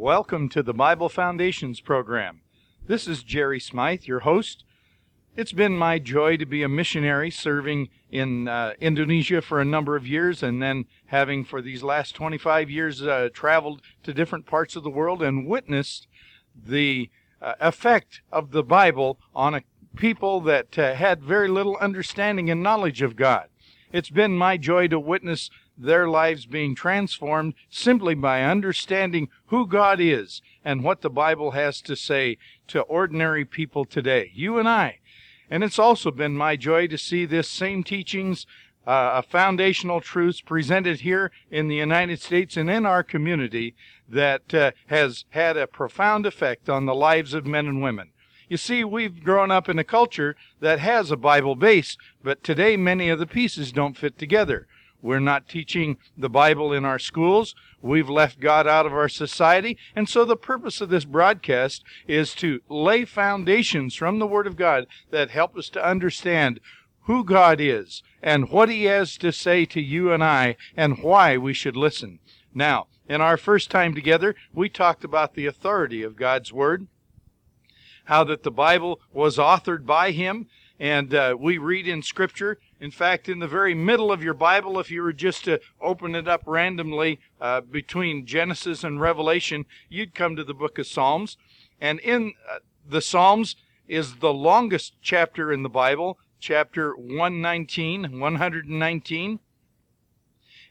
Welcome to the Bible Foundations program. This is Jerry Smyth, your host. It's been my joy to be a missionary serving in uh, Indonesia for a number of years and then having for these last 25 years uh, traveled to different parts of the world and witnessed the uh, effect of the Bible on a people that uh, had very little understanding and knowledge of God. It's been my joy to witness their lives being transformed simply by understanding who God is and what the Bible has to say to ordinary people today, you and I. And it's also been my joy to see this same teachings, uh, foundational truths presented here in the United States and in our community that uh, has had a profound effect on the lives of men and women. You see, we've grown up in a culture that has a Bible base, but today many of the pieces don't fit together. We're not teaching the Bible in our schools. We've left God out of our society. And so the purpose of this broadcast is to lay foundations from the Word of God that help us to understand who God is and what He has to say to you and I and why we should listen. Now, in our first time together, we talked about the authority of God's Word how that the Bible was authored by him. And uh, we read in Scripture, in fact, in the very middle of your Bible, if you were just to open it up randomly uh, between Genesis and Revelation, you'd come to the book of Psalms. And in uh, the Psalms is the longest chapter in the Bible, chapter 119, 119.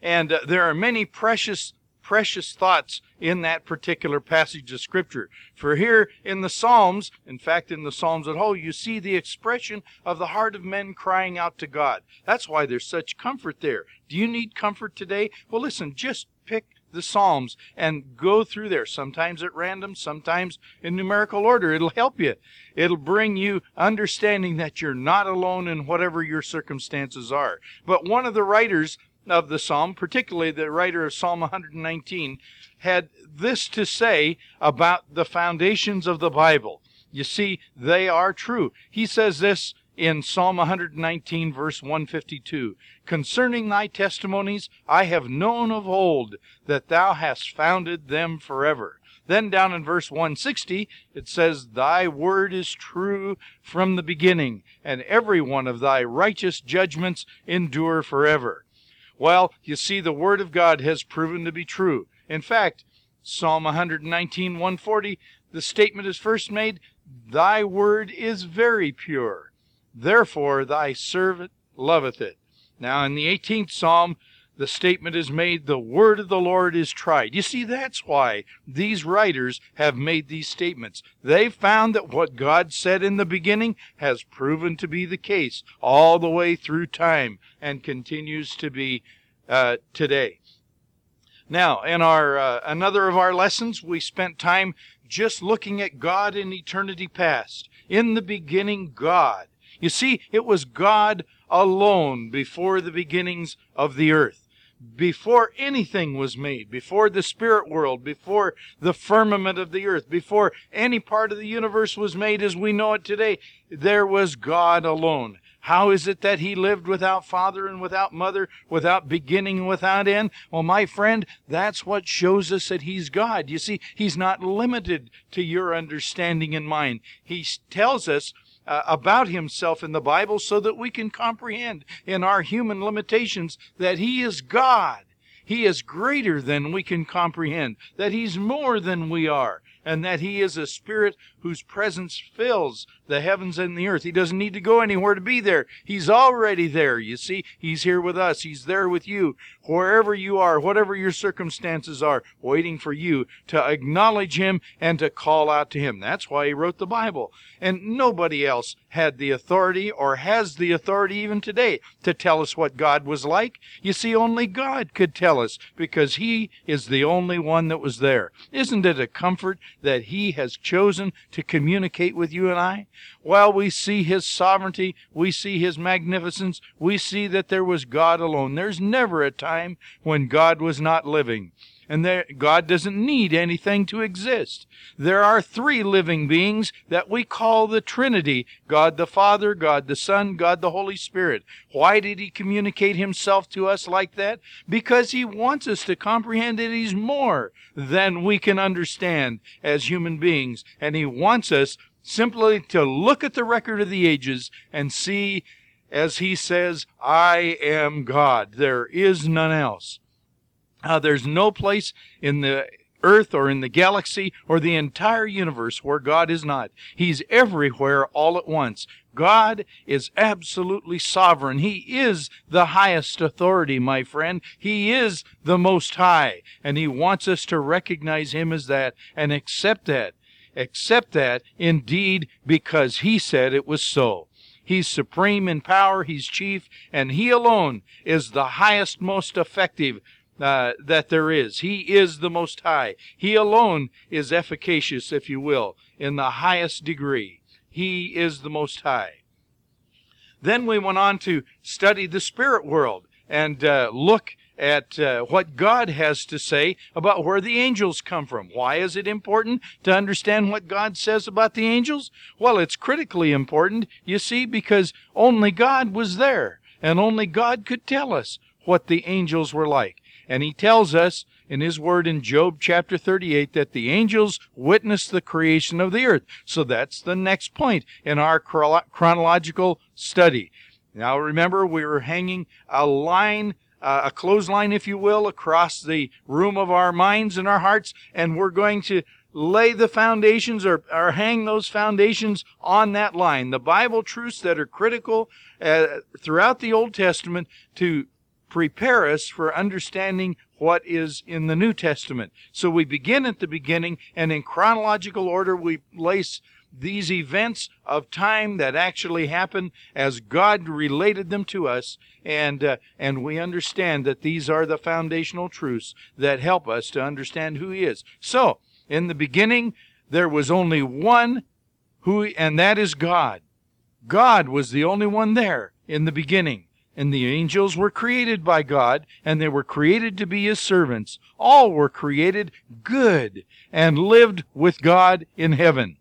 And uh, there are many precious precious thoughts in that particular passage of Scripture. For here in the Psalms, in fact, in the Psalms at whole, you see the expression of the heart of men crying out to God. That's why there's such comfort there. Do you need comfort today? Well, listen, just pick the Psalms and go through there, sometimes at random, sometimes in numerical order. It'll help you. It'll bring you understanding that you're not alone in whatever your circumstances are. But one of the writers of the psalm, particularly the writer of Psalm 119, had this to say about the foundations of the Bible. You see, they are true. He says this in Psalm 119, verse 152 Concerning thy testimonies, I have known of old that thou hast founded them forever. Then down in verse 160, it says, Thy word is true from the beginning, and every one of thy righteous judgments endure forever. Well, you see, the Word of God has proven to be true. In fact, Psalm 119, 140, the statement is first made, Thy word is very pure. Therefore thy servant loveth it. Now, in the 18th Psalm, the statement is made, The word of the Lord is tried. You see, that's why these writers have made these statements. They've found that what God said in the beginning has proven to be the case all the way through time and continues to be uh, today. Now, in our uh, another of our lessons, we spent time just looking at God in eternity past. In the beginning, God. You see, it was God alone before the beginnings of the earth. Before anything was made, before the spirit world, before the firmament of the earth, before any part of the universe was made as we know it today, there was God alone. How is it that he lived without father and without mother, without beginning, and without end? Well, my friend, that's what shows us that he's God. You see, he's not limited to your understanding and mine. He tells us uh, about himself in the Bible so that we can comprehend in our human limitations that he is God. He is greater than we can comprehend, that he's more than we are, and that he is a spirit whose presence fills the heavens and the earth. He doesn't need to go anywhere to be there. He's already there. You see, He's here with us. He's there with you, wherever you are, whatever your circumstances are, waiting for you to acknowledge Him and to call out to Him. That's why He wrote the Bible. And nobody else had the authority or has the authority even today to tell us what God was like. You see, only God could tell us because He is the only one that was there. Isn't it a comfort that He has chosen to communicate with you and I? While we see his sovereignty, we see his magnificence, we see that there was God alone. There's never a time when God was not living. And there, God doesn't need anything to exist. There are three living beings that we call the Trinity God the Father, God the Son, God the Holy Spirit. Why did He communicate Himself to us like that? Because He wants us to comprehend that He's more than we can understand as human beings, and He wants us simply to look at the record of the ages and see as he says, I am God. There is none else. Uh, there's no place in the earth or in the galaxy or the entire universe where God is not. He's everywhere all at once. God is absolutely sovereign. He is the highest authority, my friend. He is the most high. And He wants us to recognize Him as that and accept that. Accept that indeed because He said it was so. He's supreme in power, He's chief, and He alone is the highest, most effective uh, that there is. He is the Most High. He alone is efficacious, if you will, in the highest degree. He is the Most High. Then we went on to study the spirit world and uh, look at uh, what God has to say about where the angels come from. Why is it important to understand what God says about the angels? Well, it's critically important, you see, because only God was there, and only God could tell us what the angels were like. And He tells us in His Word in Job chapter 38 that the angels witnessed the creation of the earth. So that's the next point in our chronological study. Now remember, we were hanging a line uh, a clothesline, if you will, across the room of our minds and our hearts, and we're going to lay the foundations or, or hang those foundations on that line. The Bible truths that are critical uh, throughout the Old Testament to prepare us for understanding what is in the New Testament. So we begin at the beginning, and in chronological order, we place these events of time that actually happened as God related them to us, and uh, and we understand that these are the foundational truths that help us to understand who He is. So, in the beginning, there was only one who, and that is God. God was the only one there in the beginning. And the angels were created by God, and they were created to be His servants. All were created good and lived with God in heaven.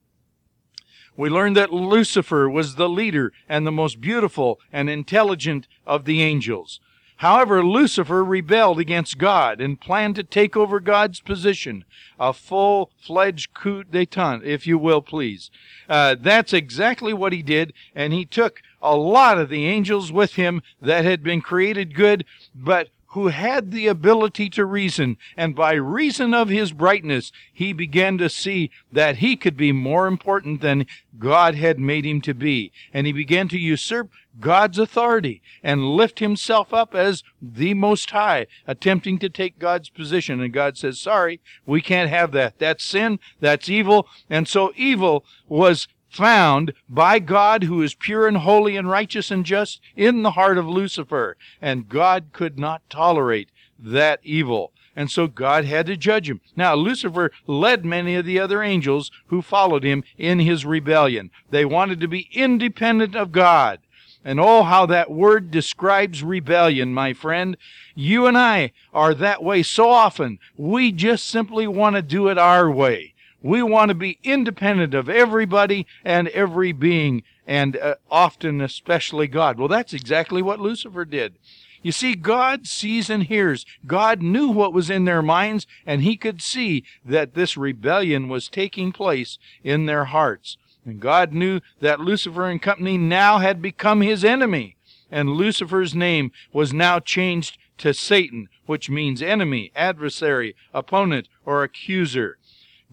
We learned that Lucifer was the leader and the most beautiful and intelligent of the angels. However, Lucifer rebelled against God and planned to take over God's position. A full fledged coup d'etat, if you will, please. Uh, that's exactly what he did, and he took a lot of the angels with him that had been created good, but who had the ability to reason, and by reason of his brightness, he began to see that he could be more important than God had made him to be. And he began to usurp God's authority and lift himself up as the Most High, attempting to take God's position. And God says, Sorry, we can't have that. That's sin, that's evil. And so evil was found by God who is pure and holy and righteous and just in the heart of Lucifer. And God could not tolerate that evil. And so God had to judge him. Now, Lucifer led many of the other angels who followed him in his rebellion. They wanted to be independent of God. And oh, how that word describes rebellion, my friend. You and I are that way so often. We just simply want to do it our way. We want to be independent of everybody and every being, and uh, often especially God. Well, that's exactly what Lucifer did. You see, God sees and hears. God knew what was in their minds, and he could see that this rebellion was taking place in their hearts. And God knew that Lucifer and company now had become his enemy. And Lucifer's name was now changed to Satan, which means enemy, adversary, opponent, or accuser.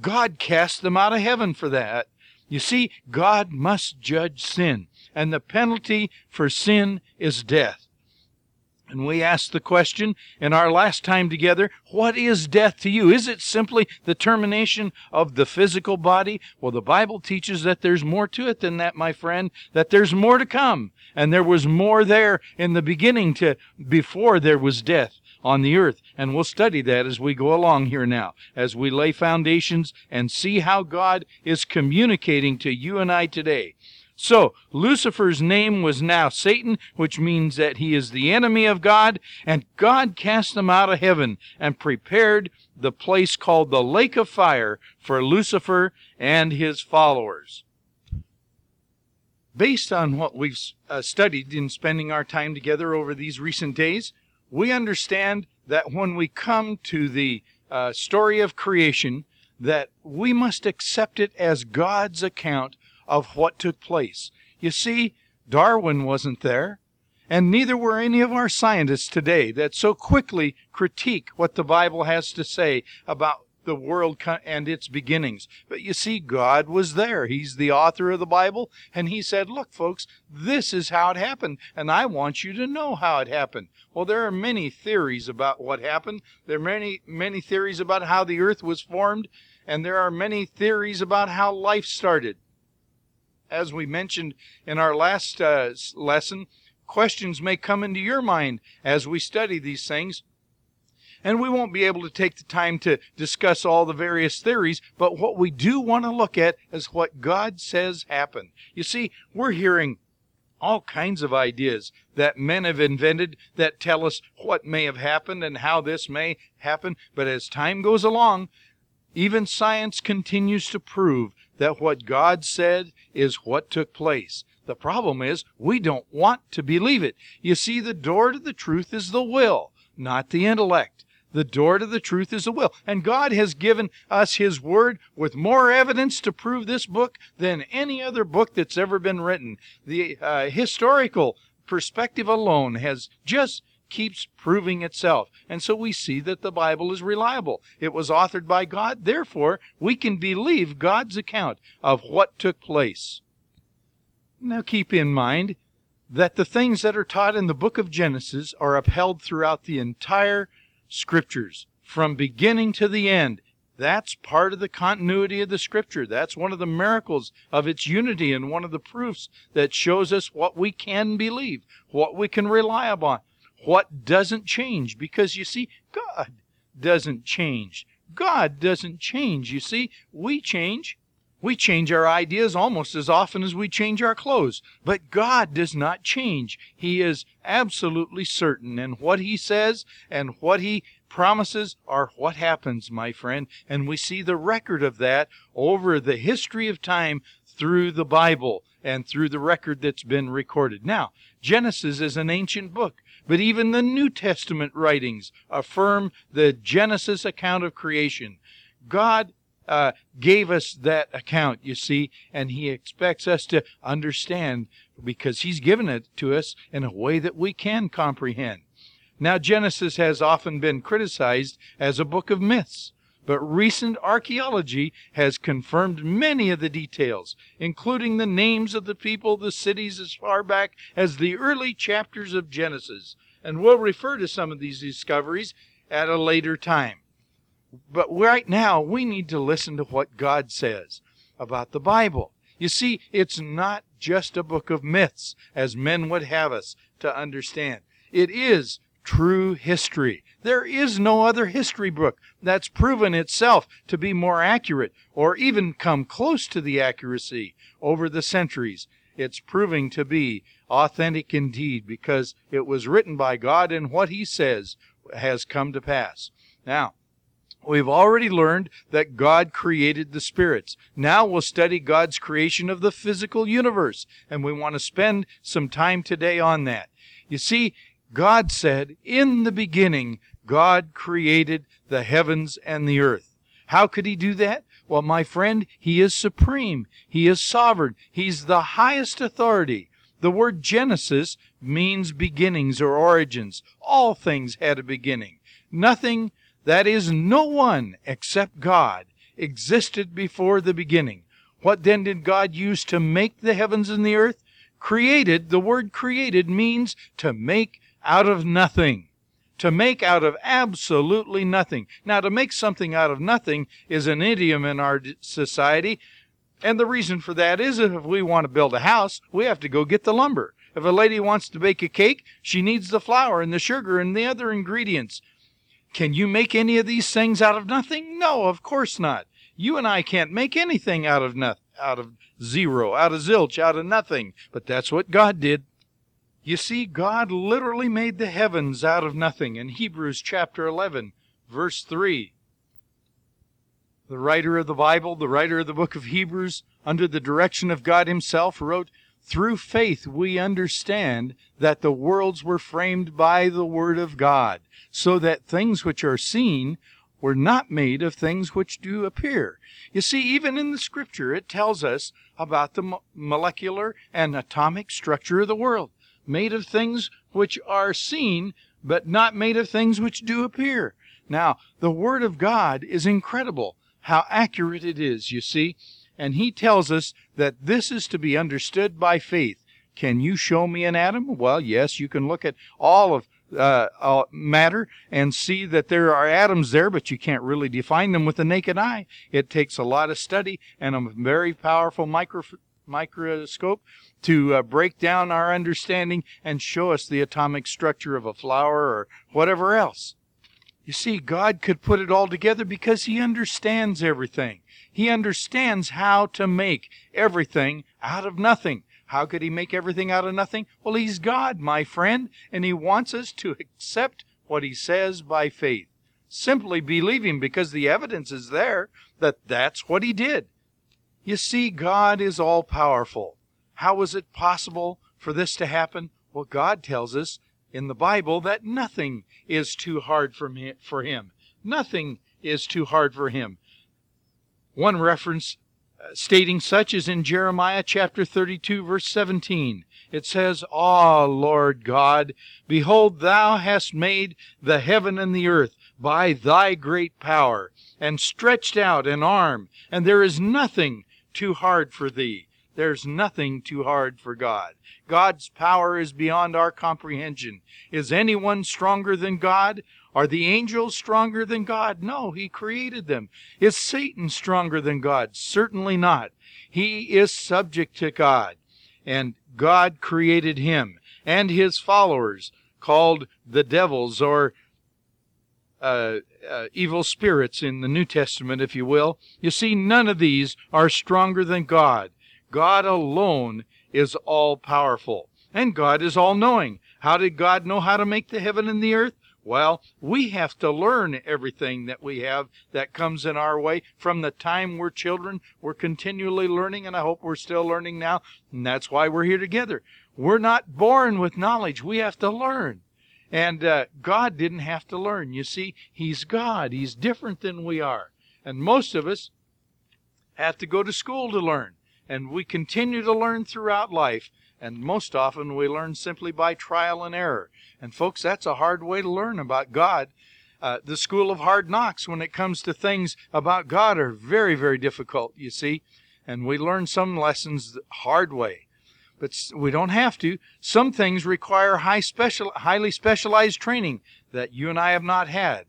God cast them out of heaven for that. You see, God must judge sin, and the penalty for sin is death. And we asked the question in our last time together what is death to you? Is it simply the termination of the physical body? Well, the Bible teaches that there's more to it than that, my friend, that there's more to come. And there was more there in the beginning to before there was death on the earth. And we'll study that as we go along here now, as we lay foundations and see how God is communicating to you and I today. So, Lucifer's name was now Satan, which means that he is the enemy of God, and God cast him out of heaven and prepared the place called the lake of fire for Lucifer and his followers. Based on what we've uh, studied in spending our time together over these recent days, we understand that when we come to the uh, story of creation, that we must accept it as God's account of what took place. You see, Darwin wasn't there, and neither were any of our scientists today that so quickly critique what the Bible has to say about the world and its beginnings. But you see, God was there. He's the author of the Bible, and He said, Look, folks, this is how it happened, and I want you to know how it happened. Well, there are many theories about what happened. There are many, many theories about how the earth was formed, and there are many theories about how life started. As we mentioned in our last uh, lesson, questions may come into your mind as we study these things. And we won't be able to take the time to discuss all the various theories, but what we do want to look at is what God says happened. You see, we're hearing all kinds of ideas that men have invented that tell us what may have happened and how this may happen. But as time goes along, even science continues to prove that what God said is what took place. The problem is we don't want to believe it. You see, the door to the truth is the will, not the intellect. The door to the truth is the will. And God has given us His Word with more evidence to prove this book than any other book that's ever been written. The uh, historical perspective alone has just keeps proving itself. And so we see that the Bible is reliable. It was authored by God. Therefore, we can believe God's account of what took place. Now keep in mind that the things that are taught in the book of Genesis are upheld throughout the entire scriptures from beginning to the end. That's part of the continuity of the scripture. That's one of the miracles of its unity and one of the proofs that shows us what we can believe, what we can rely upon, what doesn't change. Because you see, God doesn't change. God doesn't change. You see, we change. We change our ideas almost as often as we change our clothes. But God does not change. He is absolutely certain. And what He says and what He promises are what happens, my friend. And we see the record of that over the history of time through the Bible and through the record that's been recorded. Now, Genesis is an ancient book, but even the New Testament writings affirm the Genesis account of creation. God uh, gave us that account, you see, and He expects us to understand because He's given it to us in a way that we can comprehend. Now, Genesis has often been criticized as a book of myths, but recent archaeology has confirmed many of the details, including the names of the people, the cities, as far back as the early chapters of Genesis. And we'll refer to some of these discoveries at a later time. But right now, we need to listen to what God says about the Bible. You see, it's not just a book of myths, as men would have us to understand. It is true history. There is no other history book that's proven itself to be more accurate or even come close to the accuracy over the centuries. It's proving to be authentic indeed because it was written by God and what He says has come to pass. Now, We've already learned that God created the spirits. Now we'll study God's creation of the physical universe, and we want to spend some time today on that. You see, God said, In the beginning, God created the heavens and the earth. How could He do that? Well, my friend, He is supreme. He is sovereign. He's the highest authority. The word Genesis means beginnings or origins. All things had a beginning. Nothing that is, no one except God existed before the beginning. What then did God use to make the heavens and the earth? Created, the word created means to make out of nothing. To make out of absolutely nothing. Now, to make something out of nothing is an idiom in our society. And the reason for that is if we want to build a house, we have to go get the lumber. If a lady wants to bake a cake, she needs the flour and the sugar and the other ingredients Can you make any of these things out of nothing? No, of course not. You and I can't make anything out of nothing, out of zero, out of zilch, out of nothing. But that's what God did. You see, God literally made the heavens out of nothing in Hebrews chapter 11, verse 3. The writer of the Bible, the writer of the book of Hebrews, under the direction of God Himself, wrote, Through faith we understand that the worlds were framed by the Word of God, so that things which are seen were not made of things which do appear. You see, even in the Scripture, it tells us about the molecular and atomic structure of the world made of things which are seen, but not made of things which do appear. Now, the Word of God is incredible how accurate it is, you see, and He tells us that this is to be understood by faith. Can you show me an atom? Well, yes, you can look at all of uh, matter and see that there are atoms there, but you can't really define them with the naked eye. It takes a lot of study and a very powerful micro- microscope to uh, break down our understanding and show us the atomic structure of a flower or whatever else. You see, God could put it all together because He understands everything. He understands how to make everything out of nothing. How could He make everything out of nothing? Well, He's God, my friend, and He wants us to accept what He says by faith. Simply believe Him because the evidence is there that that's what He did. You see, God is all powerful. How was it possible for this to happen? Well, God tells us in the Bible that nothing is too hard for him. Nothing is too hard for him. One reference uh, stating such is in Jeremiah chapter 32 verse 17. It says, Ah, Lord God, behold, thou hast made the heaven and the earth by thy great power, and stretched out an arm, and there is nothing too hard for thee. There's nothing too hard for God. God's power is beyond our comprehension. Is anyone stronger than God? Are the angels stronger than God? No, He created them. Is Satan stronger than God? Certainly not. He is subject to God, and God created him and his followers, called the devils or uh, uh, evil spirits in the New Testament, if you will. You see, none of these are stronger than God. God alone is all powerful. And God is all knowing. How did God know how to make the heaven and the earth? Well, we have to learn everything that we have that comes in our way from the time we're children. We're continually learning, and I hope we're still learning now. And that's why we're here together. We're not born with knowledge. We have to learn. And uh, God didn't have to learn. You see, He's God. He's different than we are. And most of us have to go to school to learn. And we continue to learn throughout life, and most often we learn simply by trial and error. And folks, that's a hard way to learn about God. Uh, the school of hard knocks, when it comes to things about God, are very, very difficult, you see. And we learn some lessons the hard way. But we don't have to. Some things require high special, highly specialized training that you and I have not had.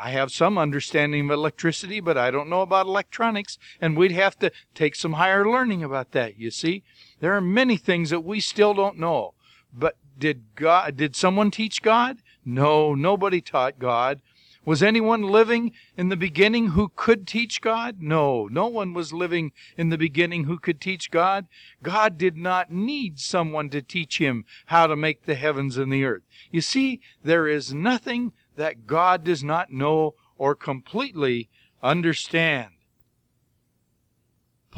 I have some understanding of electricity, but I don't know about electronics, and we'd have to take some higher learning about that, you see. There are many things that we still don't know. But did God did someone teach God? No, nobody taught God. Was anyone living in the beginning who could teach God? No, no one was living in the beginning who could teach God. God did not need someone to teach him how to make the heavens and the earth. You see, there is nothing that God does not know or completely understand.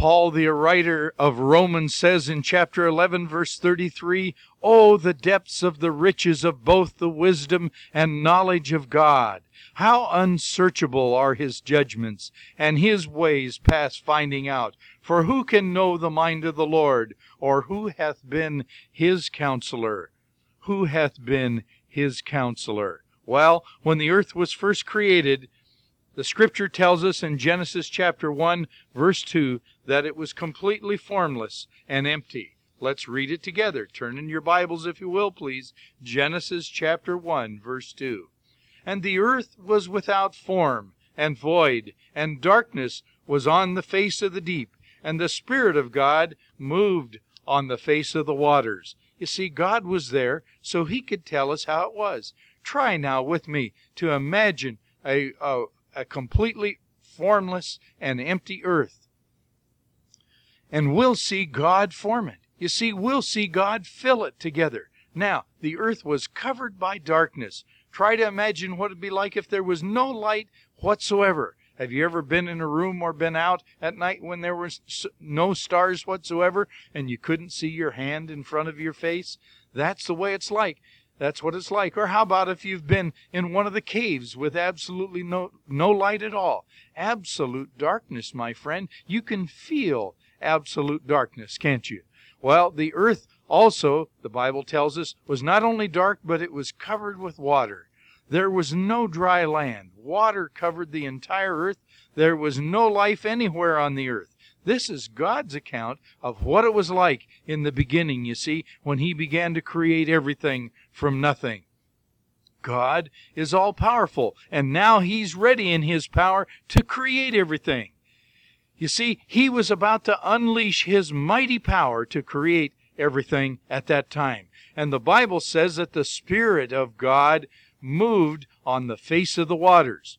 Paul, the writer of Romans, says in chapter 11, verse 33, Oh, the depths of the riches of both the wisdom and knowledge of God! How unsearchable are his judgments, and his ways past finding out! For who can know the mind of the Lord, or who hath been his counselor? Who hath been his counselor? Well, when the earth was first created, the scripture tells us in Genesis chapter 1, verse 2, that it was completely formless and empty. Let's read it together. Turn in your Bibles, if you will, please. Genesis chapter 1, verse 2. And the earth was without form and void, and darkness was on the face of the deep, and the Spirit of God moved on the face of the waters. You see, God was there so He could tell us how it was. Try now with me to imagine a, a, a completely formless and empty earth. And we'll see God form it. You see, we'll see God fill it together. Now, the earth was covered by darkness. Try to imagine what it'd be like if there was no light whatsoever. Have you ever been in a room or been out at night when there was no stars whatsoever and you couldn't see your hand in front of your face? That's the way it's like. That's what it's like. Or how about if you've been in one of the caves with absolutely no no light at all? Absolute darkness, my friend. You can feel absolute darkness, can't you? Well, the earth also, the Bible tells us, was not only dark, but it was covered with water. There was no dry land. Water covered the entire earth. There was no life anywhere on the earth. This is God's account of what it was like in the beginning, you see, when He began to create everything from nothing. God is all powerful, and now He's ready in His power to create everything. You see, He was about to unleash His mighty power to create everything at that time. And the Bible says that the Spirit of God moved on the face of the waters.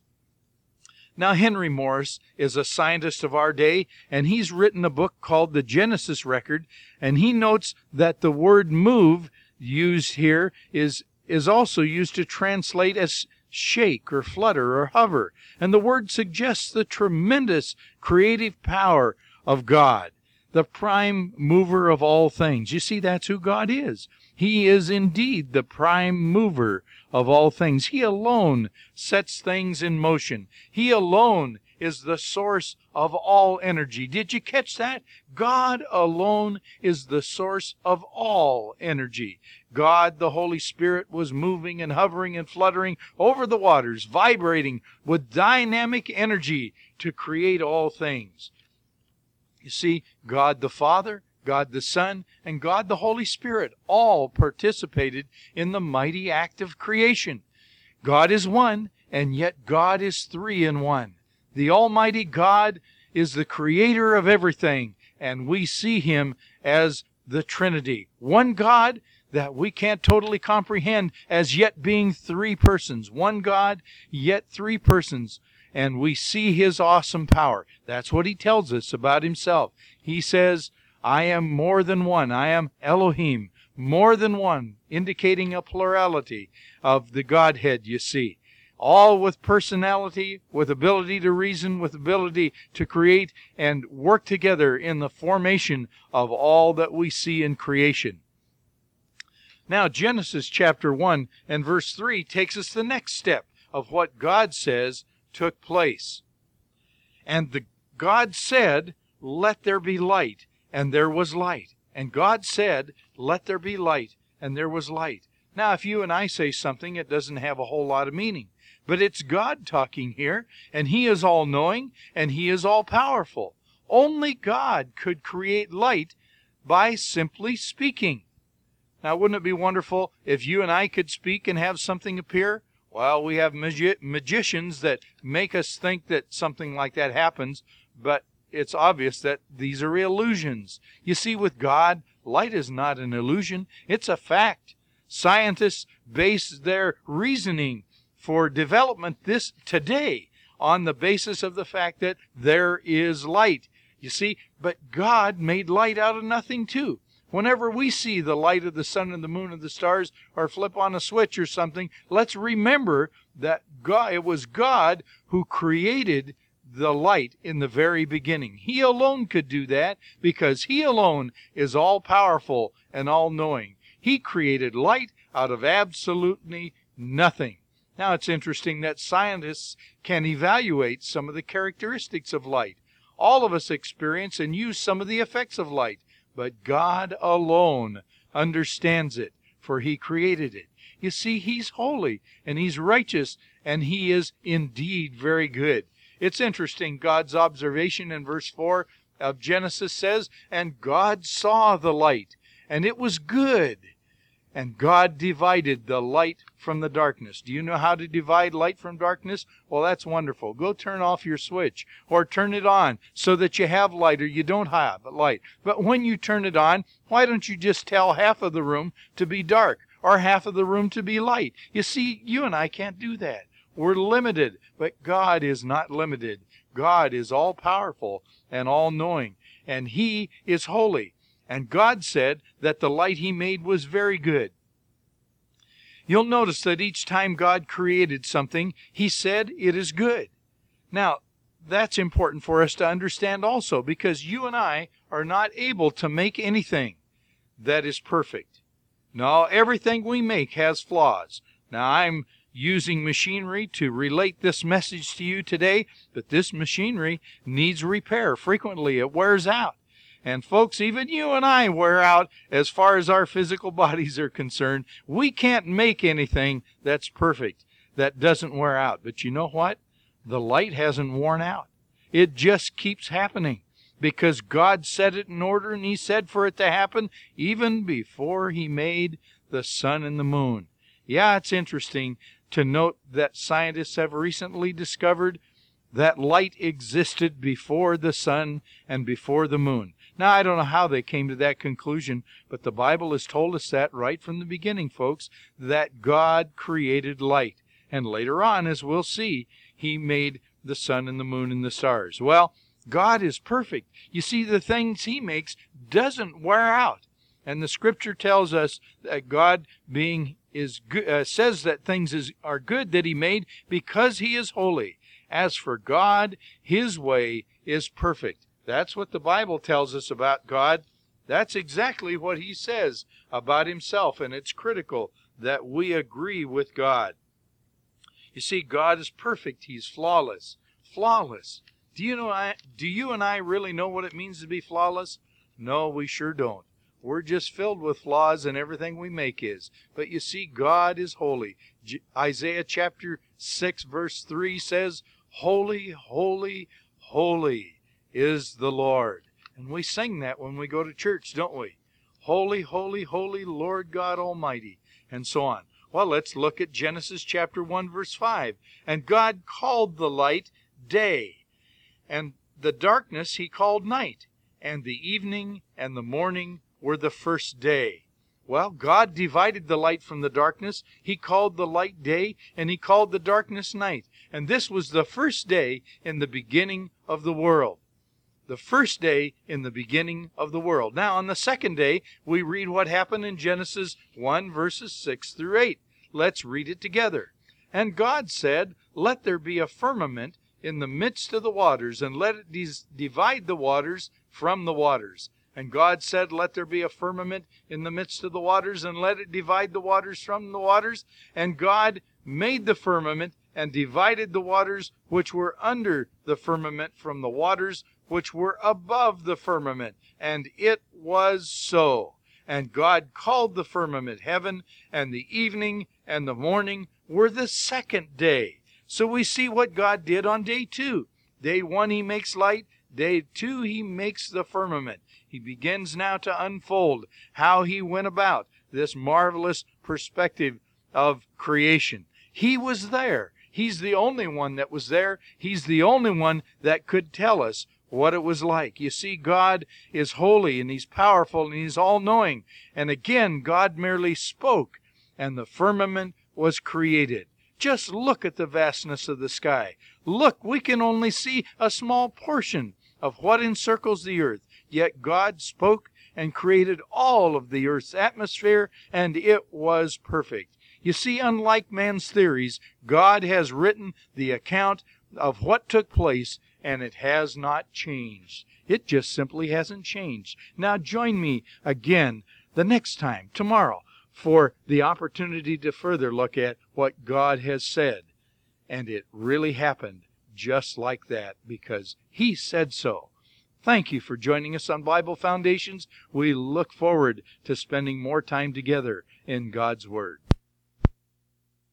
Now, Henry Morris is a scientist of our day, and he's written a book called The Genesis Record, and he notes that the word move used here is, is also used to translate as shake or flutter or hover, and the word suggests the tremendous creative power of God, the prime mover of all things. You see, that's who God is. He is indeed the prime mover of all things. He alone sets things in motion. He alone is the source of all energy. Did you catch that? God alone is the source of all energy. God, the Holy Spirit, was moving and hovering and fluttering over the waters, vibrating with dynamic energy to create all things. You see, God the Father, God the Son, and God the Holy Spirit all participated in the mighty act of creation. God is one, and yet God is three in one. The Almighty God is the creator of everything, and we see him as the Trinity. One God that we can't totally comprehend as yet being three persons. One God, yet three persons. And we see his awesome power. That's what he tells us about himself. He says, I am more than one. I am Elohim, more than one, indicating a plurality of the Godhead, you see. All with personality, with ability to reason, with ability to create and work together in the formation of all that we see in creation. Now, Genesis chapter 1 and verse 3 takes us the next step of what God says took place. And the God said, Let there be light and there was light. And God said, Let there be light, and there was light. Now, if you and I say something, it doesn't have a whole lot of meaning. But it's God talking here, and He is all knowing, and He is all powerful. Only God could create light by simply speaking. Now, wouldn't it be wonderful if you and I could speak and have something appear? Well, we have magi- magicians that make us think that something like that happens, but it's obvious that these are illusions. You see, with God, light is not an illusion, it's a fact. Scientists base their reasoning for development this today on the basis of the fact that there is light. You see, but God made light out of nothing too. Whenever we see the light of the sun and the moon and the stars or flip on a switch or something, let's remember that God, it was God who created the light in the very beginning. He alone could do that because He alone is all powerful and all knowing. He created light out of absolutely nothing. Now it's interesting that scientists can evaluate some of the characteristics of light. All of us experience and use some of the effects of light, but God alone understands it, for He created it. You see, He's holy and He's righteous and He is indeed very good. It's interesting. God's observation in verse 4 of Genesis says, And God saw the light, and it was good. And God divided the light from the darkness. Do you know how to divide light from darkness? Well, that's wonderful. Go turn off your switch or turn it on so that you have light or you don't have light. But when you turn it on, why don't you just tell half of the room to be dark or half of the room to be light. You see, you and I can't do that. We're limited, but God is not limited. God is all powerful and all knowing, and He is holy. And God said that the light He made was very good. You'll notice that each time God created something, He said it is good. Now, that's important for us to understand also because you and I are not able to make anything that is perfect. No, everything we make has flaws. Now, I'm using machinery to relate this message to you today, but this machinery needs repair. Frequently, it wears out. And folks, even you and I wear out as far as our physical bodies are concerned. We can't make anything that's perfect, that doesn't wear out. But you know what? The light hasn't worn out. It just keeps happening because God set it in order and He said for it to happen even before He made the sun and the moon. Yeah, it's interesting to note that scientists have recently discovered that light existed before the sun and before the moon. Now, I don't know how they came to that conclusion, but the Bible has told us that right from the beginning, folks, that God created light. And later on, as we'll see, He made the sun and the moon and the stars. Well, God is perfect. You see, the things He makes doesn't wear out. And the scripture tells us that God being is uh, says that things is, are good that he made because he is holy. As for God, his way is perfect. That's what the Bible tells us about God. That's exactly what he says about himself, and it's critical that we agree with God. You see, God is perfect. He's flawless. Flawless. Do you know I, do you and I really know what it means to be flawless? No, we sure don't. We're just filled with flaws, and everything we make is. But you see, God is holy. J- Isaiah chapter 6, verse 3 says, Holy, holy, holy is the Lord. And we sing that when we go to church, don't we? Holy, holy, holy, Lord God Almighty, and so on. Well, let's look at Genesis chapter 1, verse 5. And God called the light day, and the darkness he called night, and the evening and the morning were the first day. Well, God divided the light from the darkness. He called the light day, and He called the darkness night. And this was the first day in the beginning of the world. The first day in the beginning of the world. Now, on the second day, we read what happened in Genesis 1, verses 6 through 8. Let's read it together. And God said, Let there be a firmament in the midst of the waters, and let it divide the waters from the waters. And God said, Let there be a firmament in the midst of the waters, and let it divide the waters from the waters. And God made the firmament, and divided the waters which were under the firmament from the waters which were above the firmament. And it was so. And God called the firmament heaven, and the evening and the morning were the second day. So we see what God did on day two. Day one, He makes light. Day two, He makes the firmament. He begins now to unfold how he went about this marvelous perspective of creation. He was there. He's the only one that was there. He's the only one that could tell us what it was like. You see, God is holy and He's powerful and He's all knowing. And again, God merely spoke and the firmament was created. Just look at the vastness of the sky. Look, we can only see a small portion of what encircles the earth. Yet God spoke and created all of the earth's atmosphere, and it was perfect. You see, unlike man's theories, God has written the account of what took place, and it has not changed. It just simply hasn't changed. Now, join me again the next time, tomorrow, for the opportunity to further look at what God has said. And it really happened just like that because He said so. Thank you for joining us on Bible Foundations. We look forward to spending more time together in God's Word.